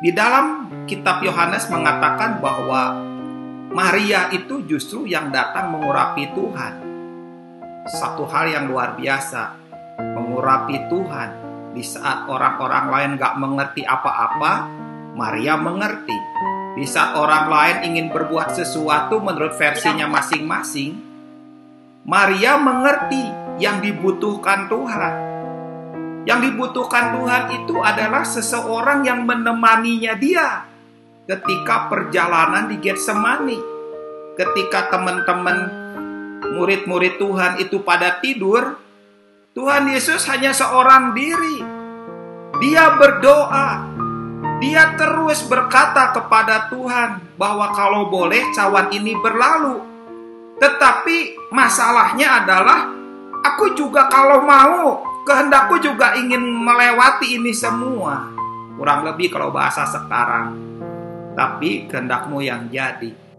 Di dalam kitab Yohanes mengatakan bahwa Maria itu justru yang datang mengurapi Tuhan. Satu hal yang luar biasa, mengurapi Tuhan di saat orang-orang lain gak mengerti apa-apa, Maria mengerti. Di saat orang lain ingin berbuat sesuatu menurut versinya masing-masing, Maria mengerti yang dibutuhkan Tuhan. Yang dibutuhkan Tuhan itu adalah seseorang yang menemaninya dia ketika perjalanan di Getsemani. Ketika teman-teman murid-murid Tuhan itu pada tidur, Tuhan Yesus hanya seorang diri. Dia berdoa. Dia terus berkata kepada Tuhan bahwa kalau boleh cawan ini berlalu. Tetapi masalahnya adalah aku juga kalau mau kehendakku juga ingin melewati ini semua. Kurang lebih kalau bahasa sekarang. Tapi kehendakmu yang jadi.